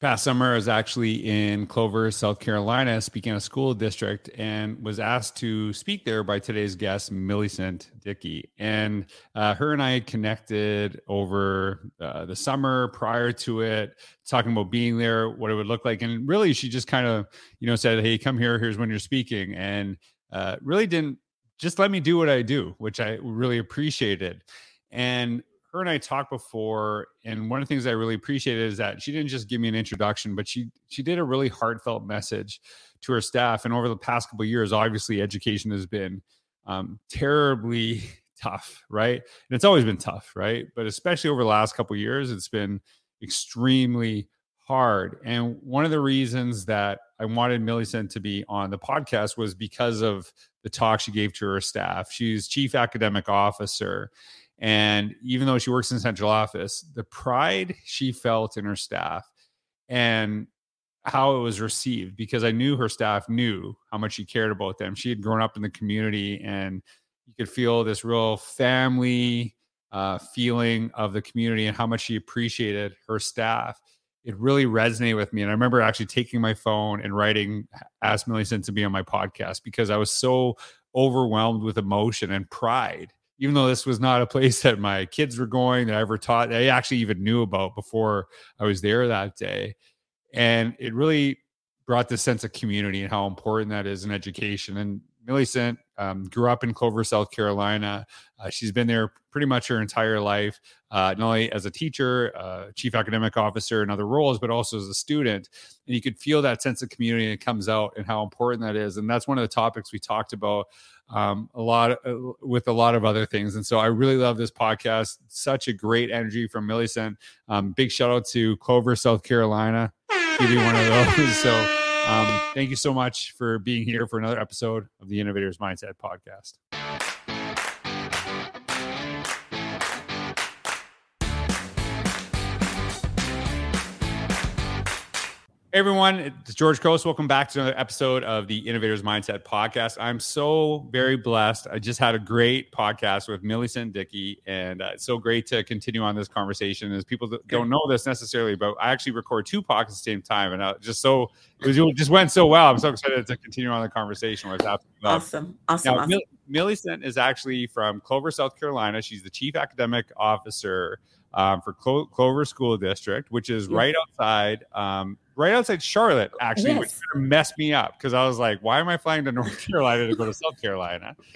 past summer, I was actually in Clover, South Carolina, speaking at a school district, and was asked to speak there by today's guest, Millicent Dickey. And uh, her and I connected over uh, the summer prior to it, talking about being there, what it would look like, and really, she just kind of, you know, said, "Hey, come here. Here's when you're speaking," and uh, really didn't just let me do what I do, which I really appreciated. And her and I talked before, and one of the things I really appreciated is that she didn't just give me an introduction, but she she did a really heartfelt message to her staff. And over the past couple years, obviously, education has been um, terribly tough, right? And it's always been tough, right? But especially over the last couple years, it's been extremely hard. And one of the reasons that I wanted Millicent to be on the podcast was because of the talk she gave to her staff. She's chief academic officer and even though she works in central office, the pride she felt in her staff and how it was received, because I knew her staff knew how much she cared about them. She had grown up in the community and you could feel this real family uh, feeling of the community and how much she appreciated her staff. It really resonated with me. And I remember actually taking my phone and writing, Ask Millicent to be on my podcast because I was so overwhelmed with emotion and pride even though this was not a place that my kids were going that I ever taught, I actually even knew about before I was there that day. And it really brought this sense of community and how important that is in education. And Millicent um, grew up in Clover, South Carolina. Uh, she's been there pretty much her entire life, uh, not only as a teacher, uh, chief academic officer, and other roles, but also as a student. And you could feel that sense of community that comes out and how important that is. And that's one of the topics we talked about um, a lot uh, with a lot of other things. And so I really love this podcast. Such a great energy from Millicent. Um, big shout out to Clover, South Carolina. Give you one of those. So um, thank you so much for being here for another episode of the Innovators Mindset podcast. Hey everyone, it's George Couros. Welcome back to another episode of the Innovators Mindset Podcast. I'm so very blessed. I just had a great podcast with Millicent Dickey, and uh, it's so great to continue on this conversation. As people don't know this necessarily, but I actually record two podcasts at the same time, and I just so it, was, it just went so well. I'm so excited to continue on the conversation. With awesome, awesome, now, awesome. Millicent is actually from Clover, South Carolina. She's the chief academic officer um, for Clo- Clover School District, which is right outside. Um, right outside Charlotte, actually, yes. which kind of messed me up because I was like, why am I flying to North Carolina to go to South Carolina?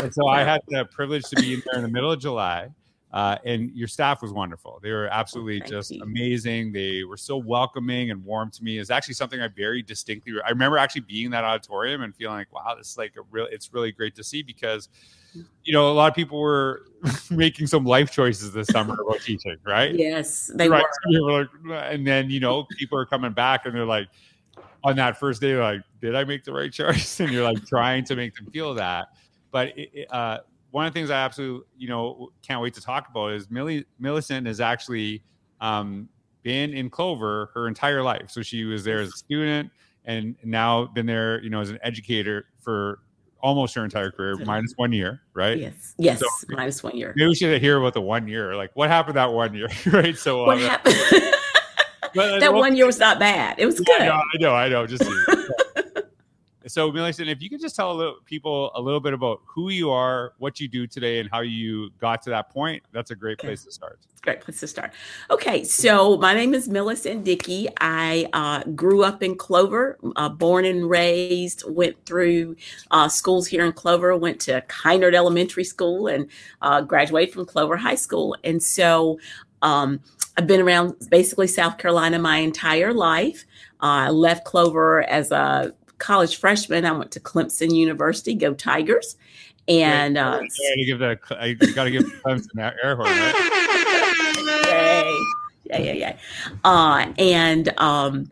And so I had the privilege to be in there in the middle of July. Uh, and your staff was wonderful. They were absolutely just you. amazing. They were so welcoming and warm to me. It's actually something I very distinctly. I remember actually being in that auditorium and feeling like, wow, this is like a real. It's really great to see because, you know, a lot of people were making some life choices this summer about teaching, right? Yes, they right. were. and then you know, people are coming back and they're like, on that first day, like, did I make the right choice? And you're like trying to make them feel that. But it, uh, one of the things I absolutely, you know, can't wait to talk about is Millie Millicent has actually um, been in Clover her entire life. So she was there as a student and now been there, you know, as an educator for almost her entire career, minus one year, right? Yes, yes, so, minus one year. Maybe we should hear about the one year. Like, what happened that one year, right? So what uh, happened? but, that well, one year was not bad. It was good. I know, I know. I know just so Millicent, if you could just tell a little, people a little bit about who you are, what you do today, and how you got to that point, that's a great place to start. It's a Great place to start. Okay, so my name is Millicent Dickey. I uh, grew up in Clover, uh, born and raised. Went through uh, schools here in Clover. Went to Kinard Elementary School and uh, graduated from Clover High School. And so um, I've been around basically South Carolina my entire life. Uh, I left Clover as a college freshman, I went to Clemson University. Go Tigers! And uh, I gotta give that. I gotta give Clemson air horn. Right? Yay! Yeah, yeah, yeah. Uh, and um,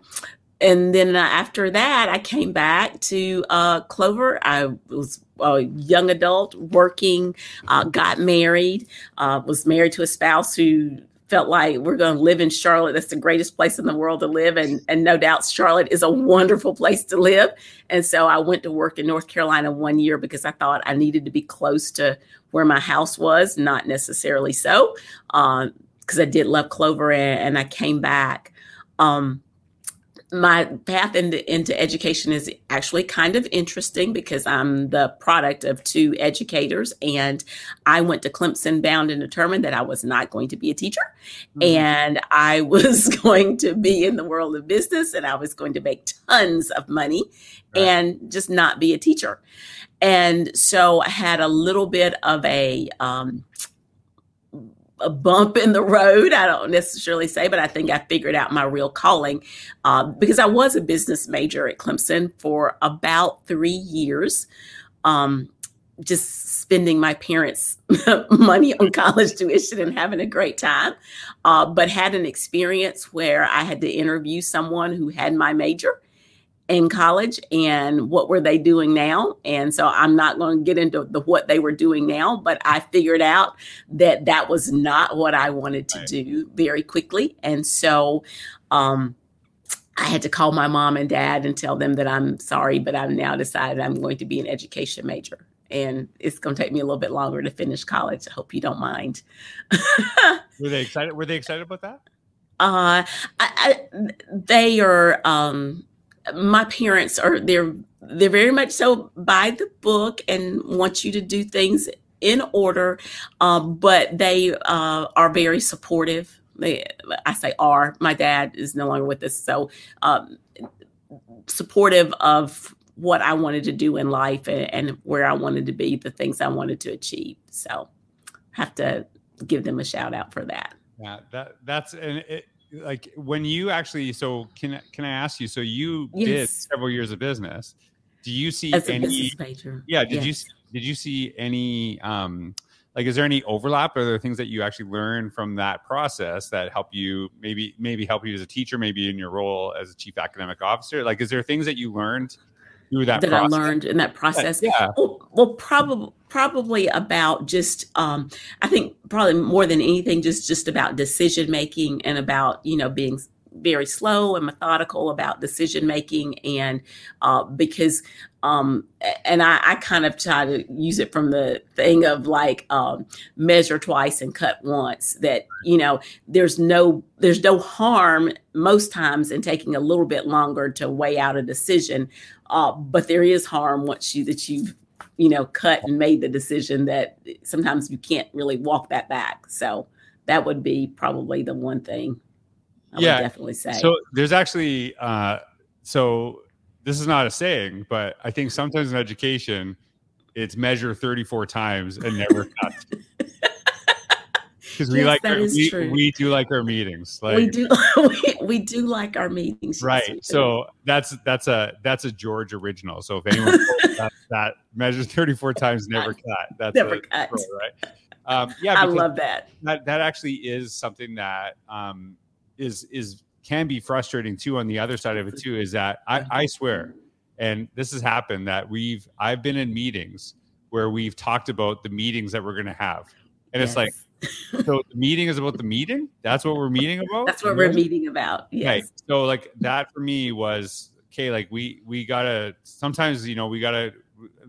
and then after that, I came back to uh, Clover. I was a young adult working, uh, got married, uh, was married to a spouse who felt like we're going to live in Charlotte. That's the greatest place in the world to live. And, and no doubt Charlotte is a wonderful place to live. And so I went to work in North Carolina one year because I thought I needed to be close to where my house was, not necessarily so, because um, I did love Clover and, and I came back. Um, my path into, into education is actually kind of interesting because I'm the product of two educators. And I went to Clemson bound and determined that I was not going to be a teacher. Mm-hmm. And I was going to be in the world of business and I was going to make tons of money right. and just not be a teacher. And so I had a little bit of a, um, a bump in the road. I don't necessarily say, but I think I figured out my real calling um, because I was a business major at Clemson for about three years, um, just spending my parents' money on college tuition and having a great time. Uh, but had an experience where I had to interview someone who had my major in college and what were they doing now. And so i'm not going to get into the what they were doing now but i figured out that that was not what i wanted to right. do very quickly. And so um, i had to call my mom and dad and tell them that i'm sorry but i've now decided i'm going to be an education major. And it's going to take me a little bit longer to finish college. I hope you don't mind. Were they excited were they excited about that? Uh, I, I, they are um, my parents are they're they're very much so by the book and want you to do things in order, um, but they uh, are very supportive. They, I say are. My dad is no longer with us, so um, supportive of what I wanted to do in life and, and, where I wanted to be, the things I wanted to achieve. So, have to give them a shout out for that. Yeah, that that's and it, like when you actually so can can I ask you so you yes. did several years of business do you see As any yeah did yes. you did you see any um like is there any overlap are there things that you actually learn from that process that help you maybe maybe help you as a teacher maybe in your role as a chief academic officer like is there things that you learned through that that process? I learned in that process. Yeah. Well, well probably probably about just um, I think probably more than anything just just about decision making and about you know being very slow and methodical about decision making and uh, because um, and I, I, kind of try to use it from the thing of like um, measure twice and cut once that you know there's no there's no harm most times in taking a little bit longer to weigh out a decision uh, but there is harm once you that you've you know cut and made the decision that sometimes you can't really walk that back. So that would be probably the one thing I yeah. definitely say. So there's actually uh so this is not a saying but i think sometimes in education it's measure 34 times and never cut. Because we yes, like our, we, we, do like our meetings. Like, we do we, we do like our meetings. Right. Yes, so that's that's a that's a George original. So if anyone that, that measures 34 times never cut, that's never cut. right. Um, yeah, I love that. That that actually is something that um, is is can be frustrating too. On the other side of it too is that I, I swear, and this has happened that we've I've been in meetings where we've talked about the meetings that we're going to have, and yes. it's like so the meeting is about the meeting. That's what we're meeting about. That's what we're meeting about. Yes. Okay. So like that for me was okay. Like we we gotta sometimes you know we gotta.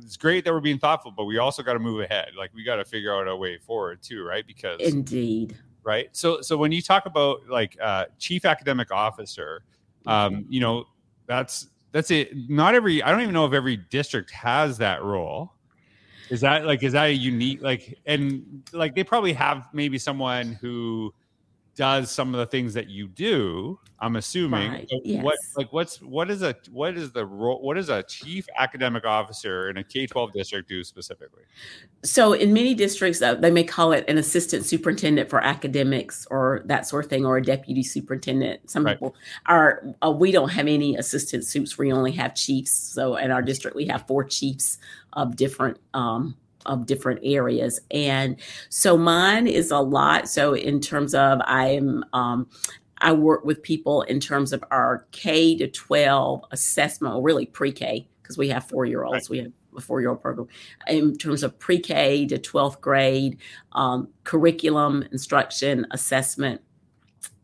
It's great that we're being thoughtful, but we also got to move ahead. Like we got to figure out a way forward too, right? Because indeed, right. So so when you talk about like uh, chief academic officer, um, you know that's that's it. Not every. I don't even know if every district has that role. Is that like is that a unique like and like they probably have maybe someone who does some of the things that you do i'm assuming right. yes. what like what's what is a what is the role what does a chief academic officer in a k-12 district do specifically so in many districts uh, they may call it an assistant superintendent for academics or that sort of thing or a deputy superintendent some right. people are uh, we don't have any assistant soups we only have chiefs so in our district we have four chiefs of different um, of different areas. And so mine is a lot. So in terms of I'm um, I work with people in terms of our K to 12 assessment, or really pre-K, because we have four-year-olds. Right. We have a four-year-old program. In terms of pre-K to 12th grade, um, curriculum, instruction, assessment.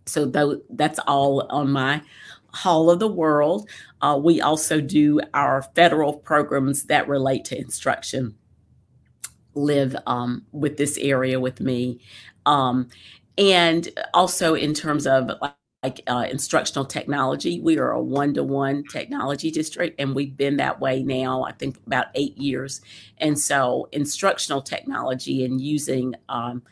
So th- that's all on my Hall of the World. Uh, we also do our federal programs that relate to instruction live um, with this area with me. Um, and also in terms of like like uh, instructional technology. We are a one to one technology district, and we've been that way now, I think, about eight years. And so, instructional technology and using um,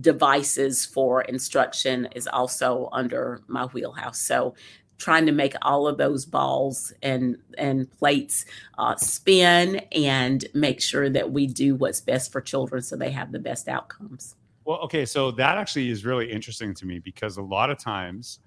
devices for instruction is also under my wheelhouse. So, trying to make all of those balls and and plates uh, spin and make sure that we do what's best for children so they have the best outcomes. Well, okay, so that actually is really interesting to me because a lot of times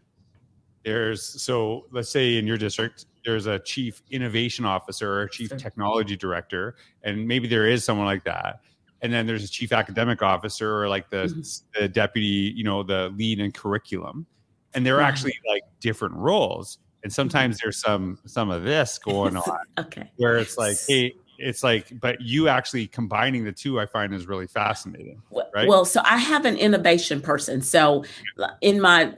there's so let's say in your district there's a chief innovation officer or chief technology director and maybe there is someone like that and then there's a chief academic officer or like the, mm-hmm. the deputy you know the lead in curriculum and they're actually like different roles and mm-hmm. sometimes there's some some of this going on okay. where it's like hey it's like but you actually combining the two i find is really fascinating right? well so i have an innovation person. So in my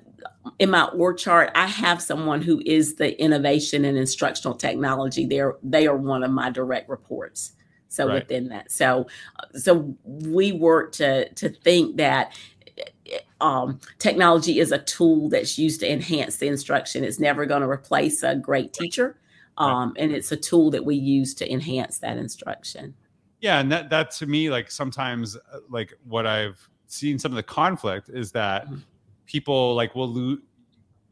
in my org chart i have someone who is the innovation and instructional technology. They're they are one of my direct reports so right. within that. So so we work to to think that um, technology is a tool that's used to enhance the instruction. It's never going to replace a great teacher, um, and it's a tool that we use to enhance that instruction. Yeah, and that that to me, like sometimes, uh, like what I've seen some of the conflict is that mm-hmm. people like will lo-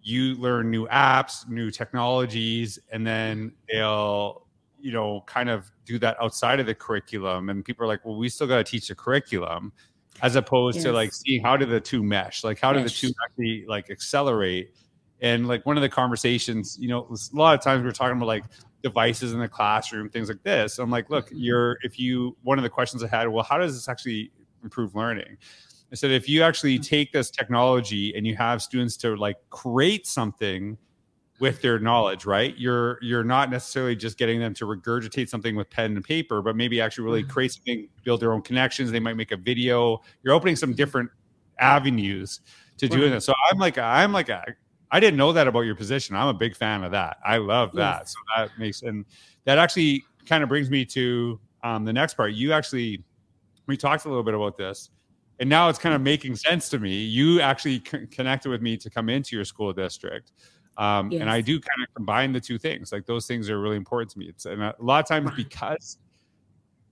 you learn new apps, new technologies, and then they'll you know kind of do that outside of the curriculum, and people are like, well, we still got to teach the curriculum as opposed yes. to like seeing how do the two mesh like how do the two actually like accelerate and like one of the conversations you know a lot of times we're talking about like devices in the classroom things like this i'm like look mm-hmm. you're if you one of the questions i had well how does this actually improve learning i said if you actually mm-hmm. take this technology and you have students to like create something with their knowledge right? You're you're not necessarily just getting them to regurgitate something with pen and paper but maybe actually really mm-hmm. create something build their own connections. They might make a video. You're opening some different avenues to doing this so i'm like i'm like a, i didn't know that about your position. I'm a big fan of that. I love that. Yes. so that makes and that actually kind of brings me to um, the next part. You actually we talked a little bit about this and now it's kind of making sense to me. You actually c- connected with me to come into your school district um, yes. And I do kind of combine the two things. Like those things are really important to me. It's and a lot of times because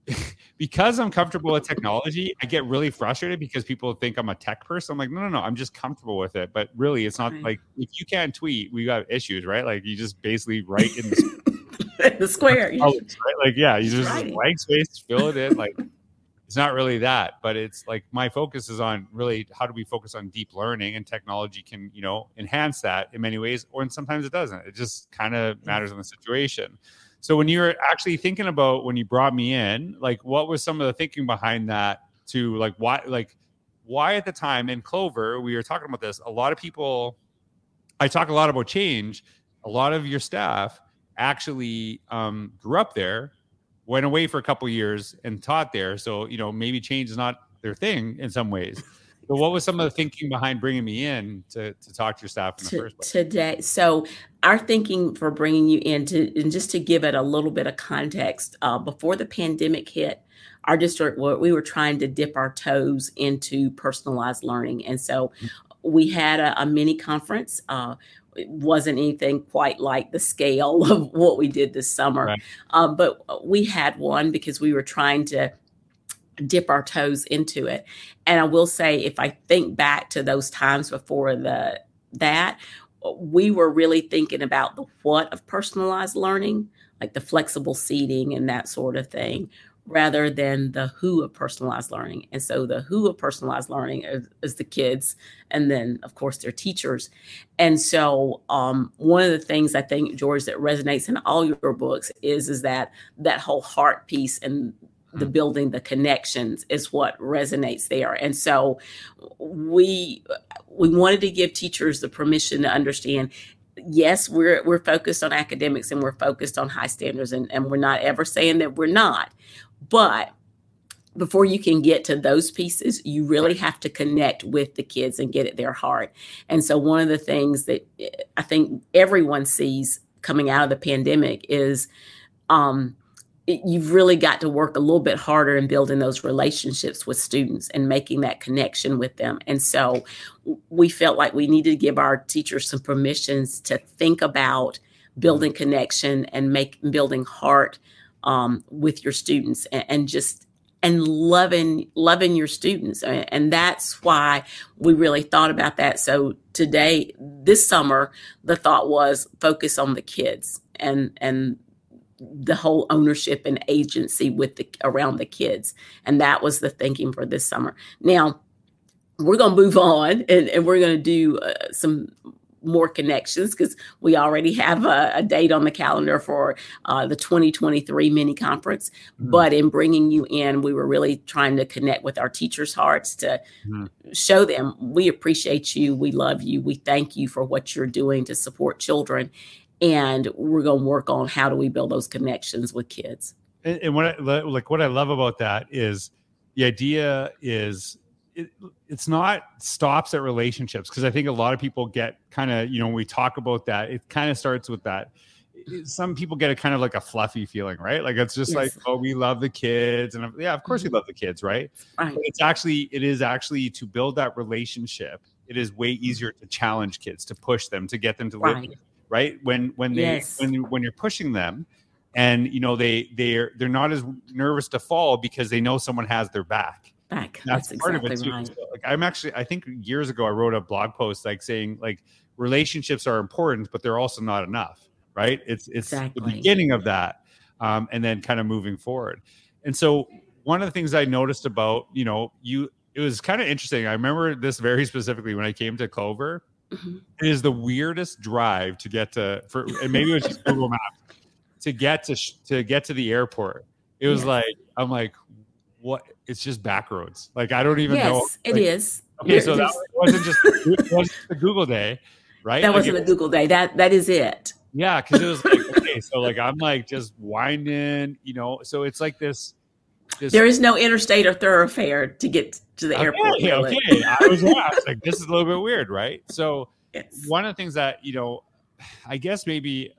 because I'm comfortable with technology, I get really frustrated because people think I'm a tech person. I'm like, no, no, no, I'm just comfortable with it. But really, it's not right. like if you can't tweet, we got issues, right? Like you just basically write in the, the square, right? Like yeah, you just blank space, fill it in, like it's not really that but it's like my focus is on really how do we focus on deep learning and technology can you know enhance that in many ways or and sometimes it doesn't. It just kind of matters on the situation. So when you're actually thinking about when you brought me in like what was some of the thinking behind that to like why like why at the time in clover we were talking about this a lot of people i talk a lot about change. A lot of your staff actually um, grew up there went away for a couple years and taught there. So, you know, maybe change is not their thing in some ways. But what was some of the thinking behind bringing me in to, to talk to your staff in the to, first place? Today, so our thinking for bringing you in to, and just to give it a little bit of context, uh, before the pandemic hit, our district, we were trying to dip our toes into personalized learning. And so mm. we had a, a mini conference. Uh, it wasn't anything quite like the scale of what we did this summer. Right. Um, but we had one because we were trying to dip our toes into it. And I will say, if I think back to those times before the that, we were really thinking about the what of personalized learning, like the flexible seating and that sort of thing, rather than the who of personalized learning. And so the who of personalized learning is, is the kids, and then of course their teachers. And so um, one of the things I think George that resonates in all your books is is that that whole heart piece and the hmm. building the connections is what resonates there and so we we wanted to give teachers the permission to understand yes we're we're focused on academics and we're focused on high standards and, and we're not ever saying that we're not but before you can get to those pieces, you really have to connect with the kids and get at their heart. And so, one of the things that eh, I think everyone sees coming out of the pandemic is um, you've really got to work a little bit harder in building those relationships with students and making that connection with them. And so we felt like we needed to give our teachers some permissions to think about building connection and make building heart um, with your students and, and just and loving loving your students. And that's why we really thought about that. So today this summer the thought was focus on the kids and and the whole ownership and agency with the around the kids. And that was the thinking for this summer. Now we're going to move on and, and we're going to do uh, some more connections because we already have a, a, date on the calendar for uh, the 2023 mini conference. Mm-hmm. But in bringing you in, we were really trying to connect with our teachers' hearts to mm-hmm. show them we appreciate you, we love you, we thank you for what you're doing to support children. And we're going to work on how do we build those connections with kids. And, and what I, like what I love about that is the idea is it, it's not stops at relationships because I think a lot of people get kind of you know when we talk about that it kind of starts with that. Some people get a kind of like a fluffy feeling, right? Like it's just yes. like, oh, we love the kids, and yeah, of course we mm-hmm. love the kids, right? right. But it's actually it is actually to build that relationship. It is way easier to challenge kids, to push them, to get them to live, right? right? When when they yes. when when you're pushing them, and you know they they're they're not as nervous to fall because they know someone has their back back. That's, That's part exactly of it too. Right. like I'm actually, I think years ago I wrote a blog post like saying like relationships are important, but they're also not enough. Right? It's it's exactly. the beginning of that, um, and then kind of moving forward. And so one of the things I noticed about you know you it was kind of interesting. I remember this very specifically when I came to Clover. Mm-hmm. It is the weirdest drive to get to for and maybe it was just Google Maps to get to to get to the airport. It was yeah. like I'm like, what it's just back roads. Like I don't even yes, know. Yes, it is. Okay, so that wasn't just it wasn't the Google day, right? That like wasn't a Google day. That that is it. Yeah, because it was like okay, so like I'm like just winding, you know. So it's like this. this there is no interstate or thoroughfare to get to the okay, airport. Okay, okay. I was, yeah, I was like, this is a little bit weird, right? So yes. one of the things that you know, I guess maybe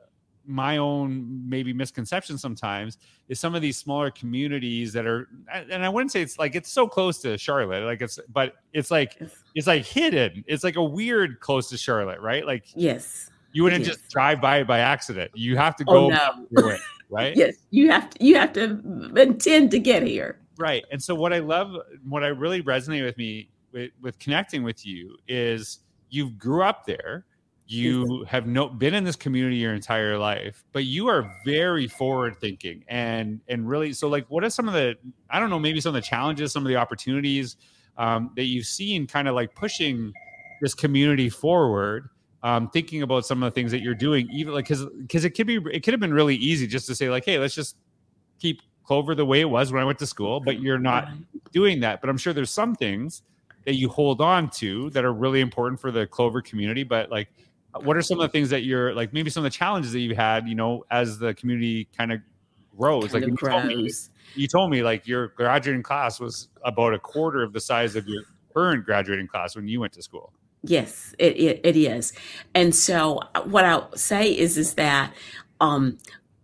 my own maybe misconception sometimes is some of these smaller communities that are and I wouldn't say it's like it's so close to Charlotte like it's but it's like it's like hidden. It's like a weird close to Charlotte right? Like yes you wouldn't just drive by it by accident. You have to oh, go oh, no. it, right? Yes you have to you have to intend to get here. Right and so what I love what I really resonate with me with, with connecting with you is you grew up there you have no been in this community your entire life but you are very forward thinking and and really so like what are some of the i don't know maybe some of the challenges some of the opportunities um, that you've seen kind of like pushing this community forward um, thinking about some of the things that you're doing even like because because it could be it could have been really easy just to say like hey let's just keep clover the way it was when i went to school but you're not doing that. But i'm sure there's some things that you hold on to that are really important for the clover community but like what are some of the things that you're like maybe some of the challenges that you've had you know as the community kind of grows? Kind like you told, me, you told me like your graduating class was about a quarter of the size of your current graduating class when you went to school. Yes it, it, it is. And so uh, what i'll say is is that um,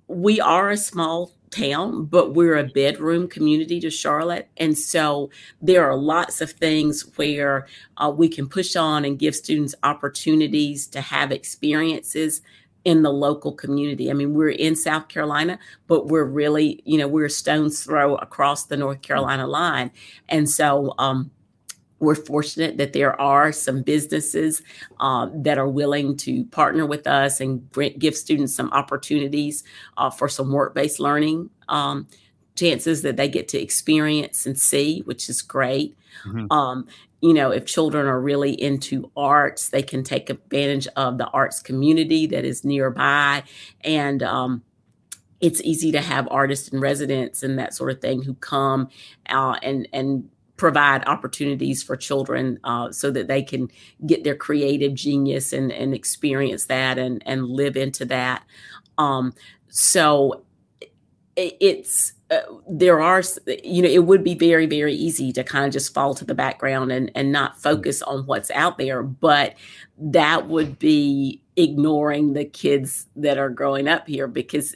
we are a small town, but we're a bedroom community to Charlotte. And so there are lots of things where uh, we can push on and give students opportunities to have experiences in the local community. I mean, we're in South Carolina, but we're really, you know, we're a stone's throw across the North Carolina line. And so, um, we're fortunate that there are some businesses um, that are willing to partner with us and give students some opportunities uh, for some work-based learning um, chances that they get to experience and see, which is great. Mm-hmm. Um, you know, if children are really into arts, they can take advantage of the arts community that is nearby. And um, it's easy to have artists in residence and that sort of thing who come uh, and and provide opportunities for children uh, so that they can get their creative genius and, and experience that and, and live into that. Um, so it's uh, there are you know it would be very very easy to kind of just fall to the background and and not focus on what's out there but that would be ignoring the kids that are growing up here because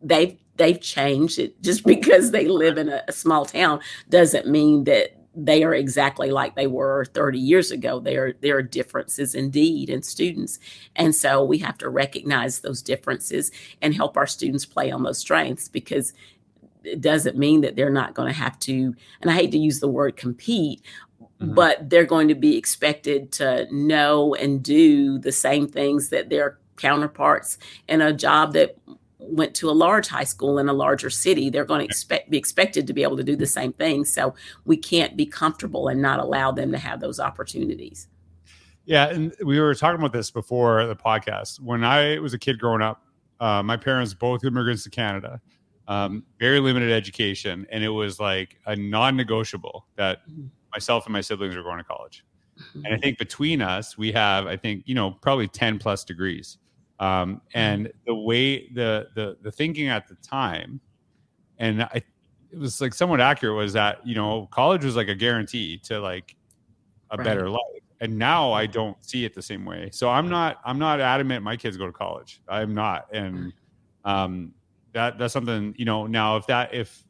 they've they've changed it just because they live in a, a small town doesn't mean that they are exactly like they were 30 years ago. There, there are differences indeed in students. And so we have to recognize those differences and help our students play on those strengths because it doesn't mean that they're not going to have to, and I hate to use the word compete, mm-hmm. but they're going to be expected to know and do the same things that their counterparts in a job that went to a large high school in a larger city, they're going to expect be expected to be able to do the same thing. So we can't be comfortable and not allow them to have those opportunities. Yeah, and we were talking about this before the podcast. When I was a kid growing up, uh, my parents both immigrants to Canada, um, very limited education, and it was like a non-negotiable that mm-hmm. myself and my siblings were going to college. Mm-hmm. And I think between us, we have, I think, you know, probably ten plus degrees. Um, and the way the the the thinking at the time, and I, it was like somewhat accurate, was that you know college was like a guarantee to like a right. better life. And now I don't see it the same way. So I'm not I'm not adamant my kids go to college. I'm not, and um, that that's something you know. Now if that if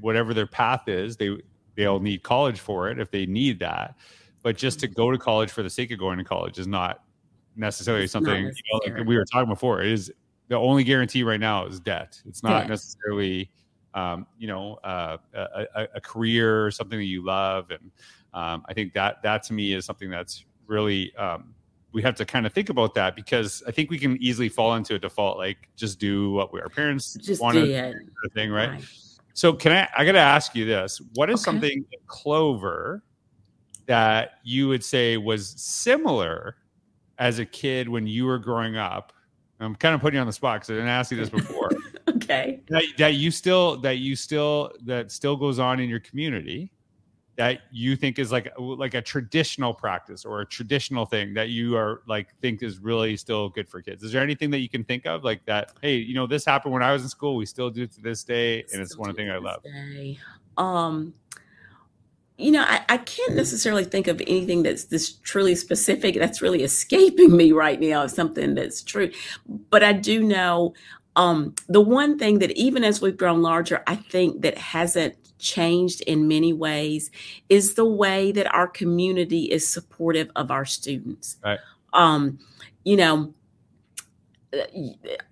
whatever their path is, they they'll need college for it if they need that. But just to go to college for the sake of going to college is not necessarily something you know, like we were talking before. It is the only guarantee right now is debt. It's not necessarily um, you know uh, a, a, career or something that you love, and um, I think that that to me is something that's really um, we have to kind of think about that because I think we can easily fall into a default like just do what we, our parents just wanted kind of thing, right? right? So can I? I got to ask you this: What is okay. something in Clover that you would say was similar as a kid when you were growing up? I'm kind of putting you on the spot because I didn't ask you this before. okay. That, that you still that you still that still goes on in your community that you think is like like a traditional practice or a traditional thing that you are like think is really still good for kids is there anything that you can think of like that hey you know this happened when i was in school we still do it to this day and it's one thing i love day. um you know, I, I, can't necessarily think of anything that's this truly specific. That's really escaping me right now of something that's true. But I do know um, the one thing that even as we've grown larger, I think that hasn't changed in many ways is the way that our community is supportive of our students. Right. Um, you know,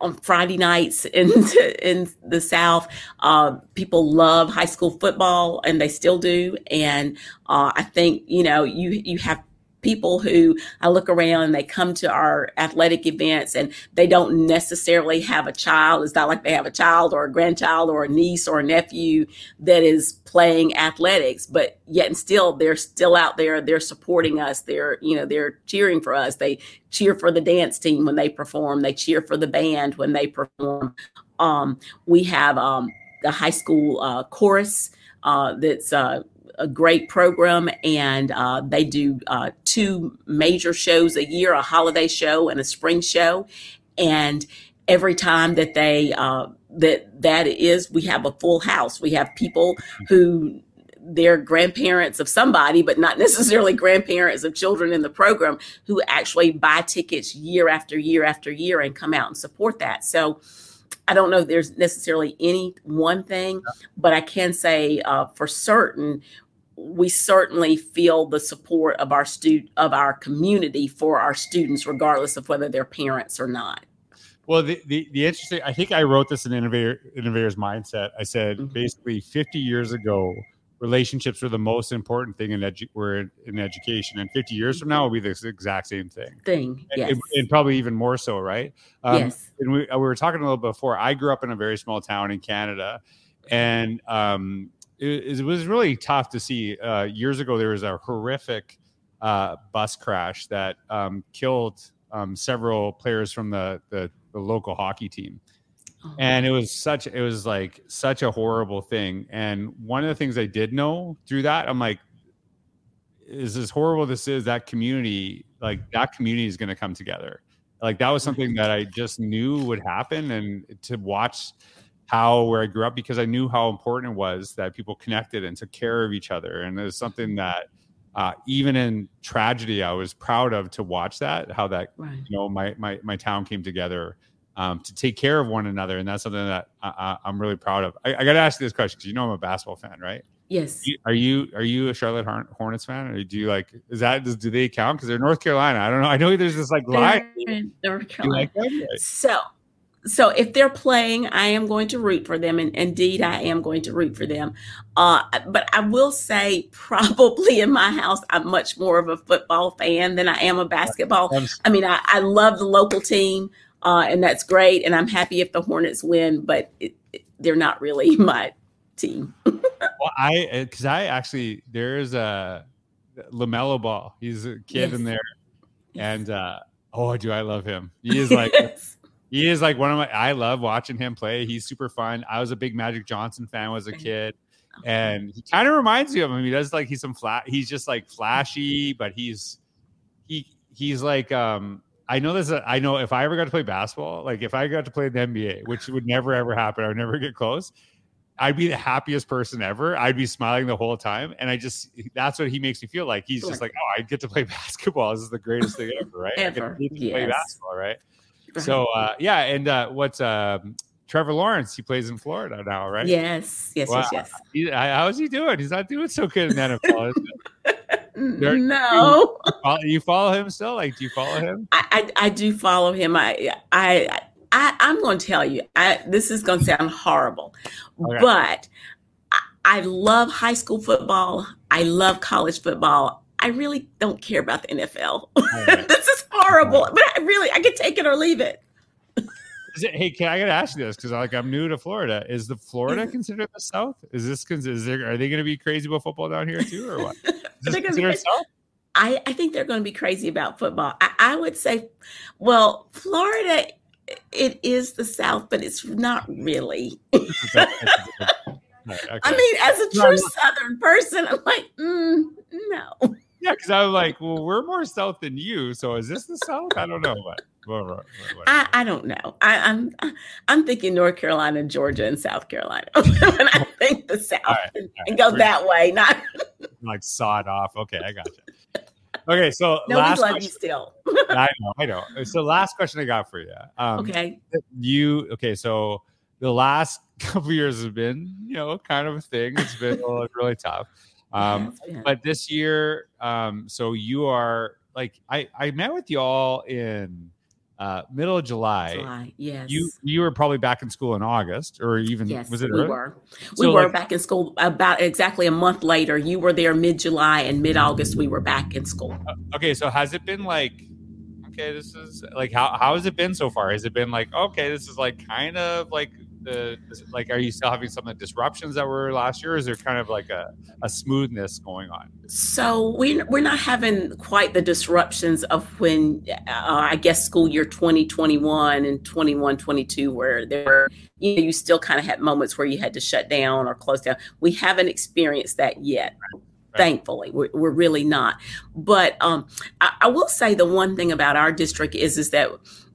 on Friday nights in in the South, uh, people love high school football, and they still do. And uh, I think you know you you have people who I look around and they come to our athletic events and they don't necessarily have a child. It's not like they have a child or a grandchild or a niece or a nephew that is playing athletics, but yet and still they're still out there. They're supporting us. They're, you know, they're cheering for us. They cheer for the dance team when they perform. They cheer for the band when they perform. Um, we have um, the high school uh, chorus uh, that's uh, a great program, and uh, they do uh, two major shows a year: a holiday show and a spring show. And every time that they uh, that that is, we have a full house. We have people who they're grandparents of somebody, but not necessarily grandparents of children in the program who actually buy tickets year after year after year and come out and support that. So I don't know if there's necessarily any one thing, but I can say uh, for certain we certainly feel the support of our student of our community for our students, regardless of whether they're parents or not. Well, the, the, the interesting, I think I wrote this in Innovator Innovators Mindset. I said mm-hmm. basically 50 years ago, relationships were the most important thing in edu- were in, education, and 50 years from now it'll be the exact same thing. Thing, yes. and, and probably even more so, right? Um, yes. And we, we were talking a little before. I grew up in a very small town in Canada, and um, it, it was really tough to see. Uh, years ago, there was a horrific uh, bus crash that um, killed um, several players from the, the, the local hockey team. Oh. And it was such it was like such a horrible thing. And one of the things I did know through that, I'm like, is as horrible this is, that community, like that community is going to come together. Like that was something that I just knew would happen, and to watch how where I grew up because I knew how important it was that people connected and took care of each other. And it was something mm-hmm. that uh, even in tragedy, I was proud of to watch that, how that, right. you know, my, my, my town came together um, to take care of one another, and that's something that I, am really proud of. I, I got to ask you this question because you know I'm a basketball fan, right? Yes. Are you are you a Charlotte Hornets fan, or do you like is that does, do they count because they're North Carolina? I don't know. I know there's this like line. North Carolina. Like so so if they're playing, I am going to root for them, and indeed, I am going to root for them. Uh, but I will say, probably in my house, I'm much more of a football fan than I am a basketball. I mean, I, I love the local team, uh, and that's great, and I'm happy if the Hornets win, but it, it, they're not really my team. well, I because I actually there's a LaMelo Ball. He's a kid yes. in there, and uh, oh, do I love him? He is like. yes he is like one of my I love watching him play. He's super fun. I was a big Magic Johnson fan as a kid. And he kind of reminds me of him. He does like he's some flat he's just like flashy, but he's he he's like um I know this I know if I ever got to play basketball, like if I got to play the NBA, which would never ever happen, I would never get close. I'd be the happiest person ever. I'd be smiling the whole time. And I just, that's what he makes me feel like. He's sure. just like, oh, I get to play basketball. This is the greatest thing ever, right? Ever. Yes. play basketball, right? So uh, yeah, and uh, what's uh, Trevor Lawrence? He plays in Florida now, right? Yes, yes, yes, yes. How's he doing? He's not doing so good in NFL. no. You follow, you follow, him still? Like, do you follow him? I, I, I do follow him. I I I I'm going to tell you. I this is going to sound horrible, okay. but I, I love high school football. I love college football. I really don't care about the NFL. Right. this is horrible, right. but I really I can take it or leave it. It, hey, can I gotta ask you this because like I'm new to Florida. Is the Florida considered the South? Is this is there, are they going to be crazy about football down here too, or what? Is considered South? I, I think they're going to be crazy about football. I, I would say, well, Florida, it is the South, but it's not really. okay. I mean, as a true Southern person, I'm like, mm, no. Yeah, because I'm like, well, we're more south than you. So is this the south? I don't know. But I, I don't know. I, am I'm, I'm thinking North Carolina, Georgia, and South Carolina. when I think the South right, and, right. and, go we're, that way, not like sawed off. Okay, I got you. Okay, so no, last we love question. you still. I know, I know. So last question I got for you. Um, okay. You okay? So the last couple years have been, you know, kind of a thing. It's been really tough. Um, yeah. But this year, um, so you are like I I met with y'all in uh, middle of July. July, yes. You you were probably back in school in August, or even yes, was it? We early? were. We were like, back in school about exactly a month later. You were there mid July, and mid August we were back in school. Uh, okay, so has it been like? Okay, this is like how how has it been so far? Has it been like okay, this is like kind of like the like are you still having some of the disruptions that were last year or is there kind of like a, a smoothness going on? So we, we're not having quite the disruptions of when uh, i guess school year 2021 and 21 22 where there were you know you still kind of had moments where you had to shut down or close down. We haven't experienced that yet right. thankfully. We're, we're, really not. But um, I, I will say the one thing about our district is is that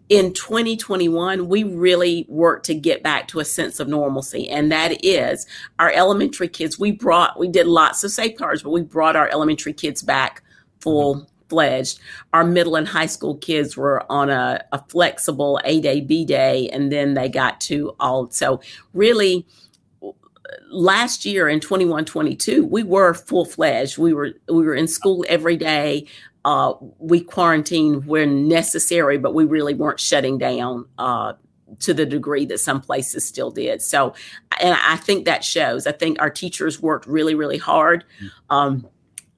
in 2021, we really worked to get back to a sense of normalcy. And that is our elementary kids. We brought, we did lots of safeguards, but we brought our elementary kids back full mm-hmm. fledged. Our middle and high school kids were on a, a flexible A day, B day, and then they got to all. So really, last year in 21 22 we were full fledged we were we were in school every day uh, we quarantined when necessary, but we really weren't shutting down uh, to the degree that some places still did. So, and I think that shows. I think our teachers worked really, really hard. Um,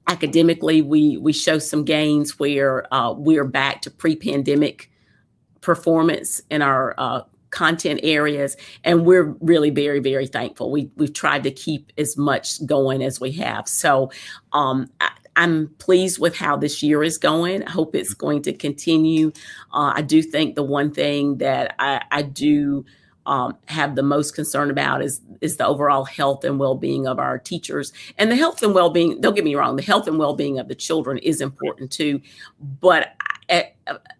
academically, we we show some gains where uh, we're back to pre-pandemic performance in our uh, content areas and we're really very very thankful we we've tried to keep as much going as we have so um, I, I'm pleased with how this year is going. I hope it's going to continue. Uh, I do think the one thing that I, I do um, have the most concern about is is the overall health and well being of our teachers and the health and well being. Don't get me wrong, the health and well being of the children is important too, but at,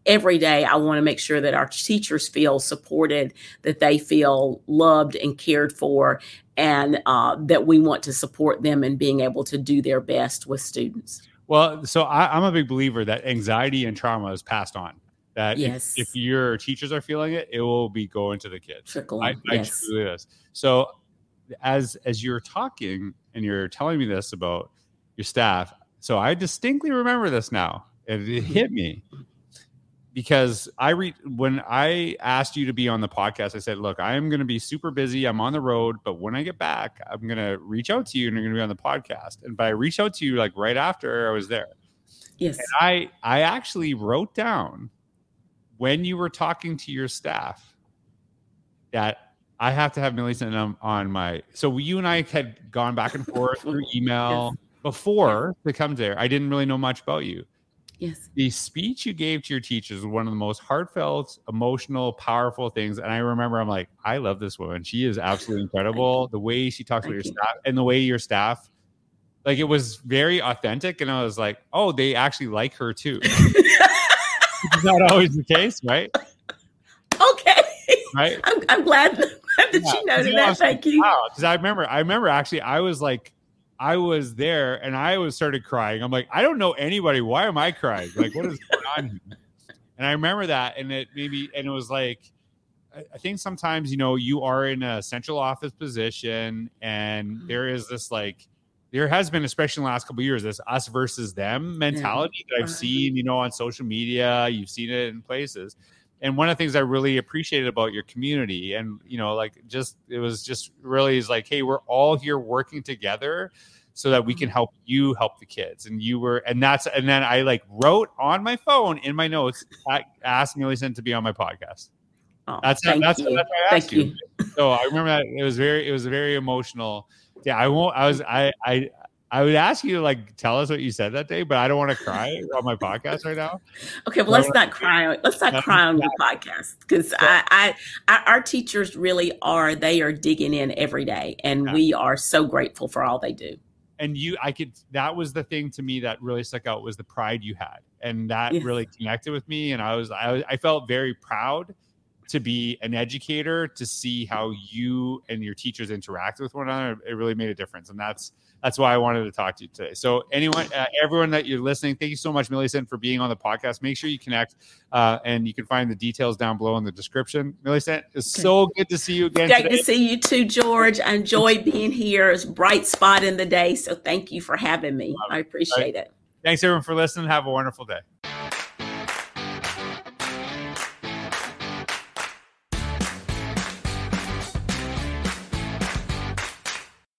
every day I want to make sure that our teachers feel supported, that they feel loved and cared for, and uh, that we want to support them in being able to do their best with students. Well, so I, am a big believer that anxiety and trauma is passed on. that Yes. if, if your teachers are feeling it, it will be going to the kids. Trickle. I, I yes. truly is. So as as you're talking and you're telling me this about your staff, so I distinctly remember this now. It hit me because I re when I asked you to be on the podcast, I said, look, I am gonna be super busy. I'm on the road, but when I get back, I'm gonna reach out to you and you're gonna be on the podcast. And by reach out to you like right after I was there. yes. And I I actually wrote down when you were talking to your staff that I have to have Millicent on, on my. So you and I had gone back and forth through email before to come there. I didn't really know much about you. Yes. The speech you gave to your teachers was one of the most heartfelt, emotional, powerful things. And I remember I'm like, I love this woman. She is absolutely incredible. The way she talks about your you. staff and the way your staff, like it was very authentic. And I was like, oh, they actually like her too. Is not always the case, right? okay. Right. I'm, I'm glad that Yeah, you noted you know, I that. like, Thank you. Wow. Because I remember, I remember actually, I was like, I was there and I was started crying. I'm like, I don't know anybody. Why am I crying? Like, what is going on here? And I remember that, and it maybe, and it was like, I think sometimes you know you are in a central office position, and Mhm. there is this like, there has been, especially in the last couple of years, this us versus them mentality that I've seen, you know, on social media. You've seen it in places. And one of the things I really appreciated about your community, and you know, like just it was just really is like, hey, we're all here working together so that we can Mm-hmm. help you help the kids. And you were, and that's, and then I like wrote on my phone in my notes, asked Millicent to be on my podcast. Oh, That's that's, you. that's why I asked Thank you. So I remember that it was very, it was very emotional. Yeah, I won't. I was, I, I, I would ask you to like tell us what you said that day, but I don't want to cry on my podcast right now. Okay, well, let's not cry. Let's not cry on your podcast because I, I, I, our teachers really are. They are digging in every day, and Yeah. we are so grateful for all they do. and you i could that was the thing to me that really stuck out was the pride you had and that Yes. really connected with me and i was I, was- I felt very proud to be an educator to see how you and your teachers interact with one another it really made a difference and that's that's why i wanted to talk to you today so anyone uh, everyone that you're listening thank you so much millicent for being on the podcast make sure you connect uh, and you can find the details down below in the description millicent it's Okay. so good to see you again Great today. to see you too, George. I enjoy being here. It's a bright spot in the day, so thank you for having me. I appreciate it. thanks everyone for listening have a wonderful day